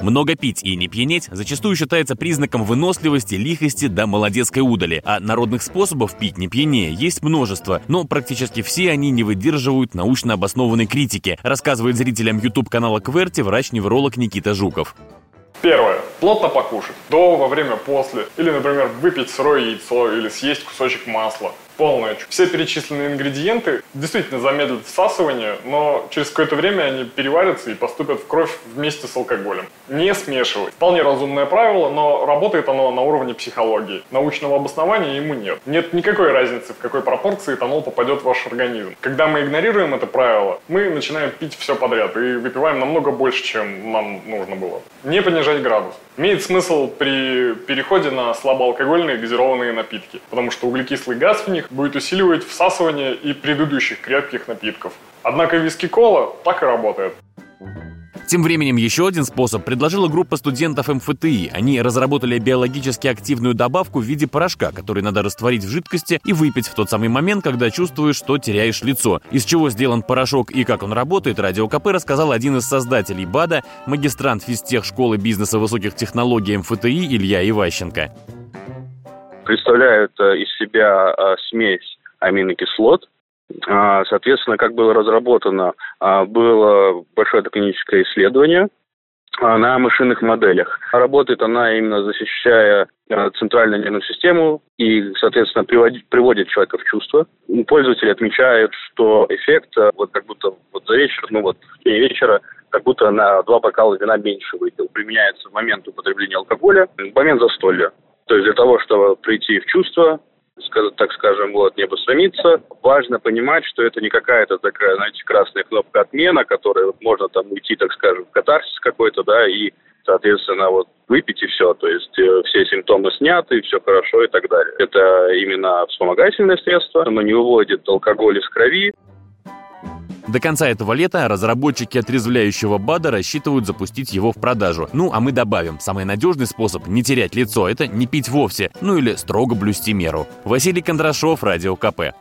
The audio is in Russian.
Много пить и не пьянеть зачастую считается признаком выносливости, лихости да молодецкой удали, а народных способов пить не пьянее есть множество, но практически все они не выдерживают научно обоснованной критики, рассказывает зрителям YouTube-канала Кверти врач-невролог Никита Жуков. Первое. Плотно покушать. До, во время, после. Или, например, выпить сырое яйцо или съесть кусочек масла полная. Все перечисленные ингредиенты действительно замедлят всасывание, но через какое-то время они переварятся и поступят в кровь вместе с алкоголем. Не смешивать. Вполне разумное правило, но работает оно на уровне психологии. Научного обоснования ему нет. Нет никакой разницы, в какой пропорции этанол попадет в ваш организм. Когда мы игнорируем это правило, мы начинаем пить все подряд и выпиваем намного больше, чем нам нужно было. Не понижать градус. Имеет смысл при переходе на слабоалкогольные газированные напитки, потому что углекислый газ в них будет усиливать всасывание и предыдущих крепких напитков. Однако виски-кола так и работает. Тем временем еще один способ предложила группа студентов МФТИ. Они разработали биологически активную добавку в виде порошка, который надо растворить в жидкости и выпить в тот самый момент, когда чувствуешь, что теряешь лицо. Из чего сделан порошок и как он работает, Радио КП рассказал один из создателей БАДа, магистрант физтех школы бизнеса высоких технологий МФТИ Илья Иващенко представляют э, из себя э, смесь аминокислот. А, соответственно, как было разработано, а, было большое клиническое исследование а, на машинных моделях. Работает она именно защищая э, центральную нервную систему и, соответственно, приводит, приводит человека в чувство. Пользователи отмечают, что эффект вот как будто вот за вечер, ну вот в течение вечера как будто на два бокала вина меньше выпил. Применяется в момент употребления алкоголя, в момент застолья. То есть для того, чтобы прийти в чувство, так скажем, вот, не посрамиться, важно понимать, что это не какая-то такая, знаете, красная кнопка отмена, которая вот можно там уйти, так скажем, в катарсис какой-то, да, и, соответственно, вот выпить и все. То есть э, все симптомы сняты, все хорошо и так далее. Это именно вспомогательное средство, оно не выводит алкоголь из крови, до конца этого лета разработчики отрезвляющего БАДа рассчитывают запустить его в продажу. Ну, а мы добавим, самый надежный способ не терять лицо – это не пить вовсе, ну или строго блюсти меру. Василий Кондрашов, Радио КП.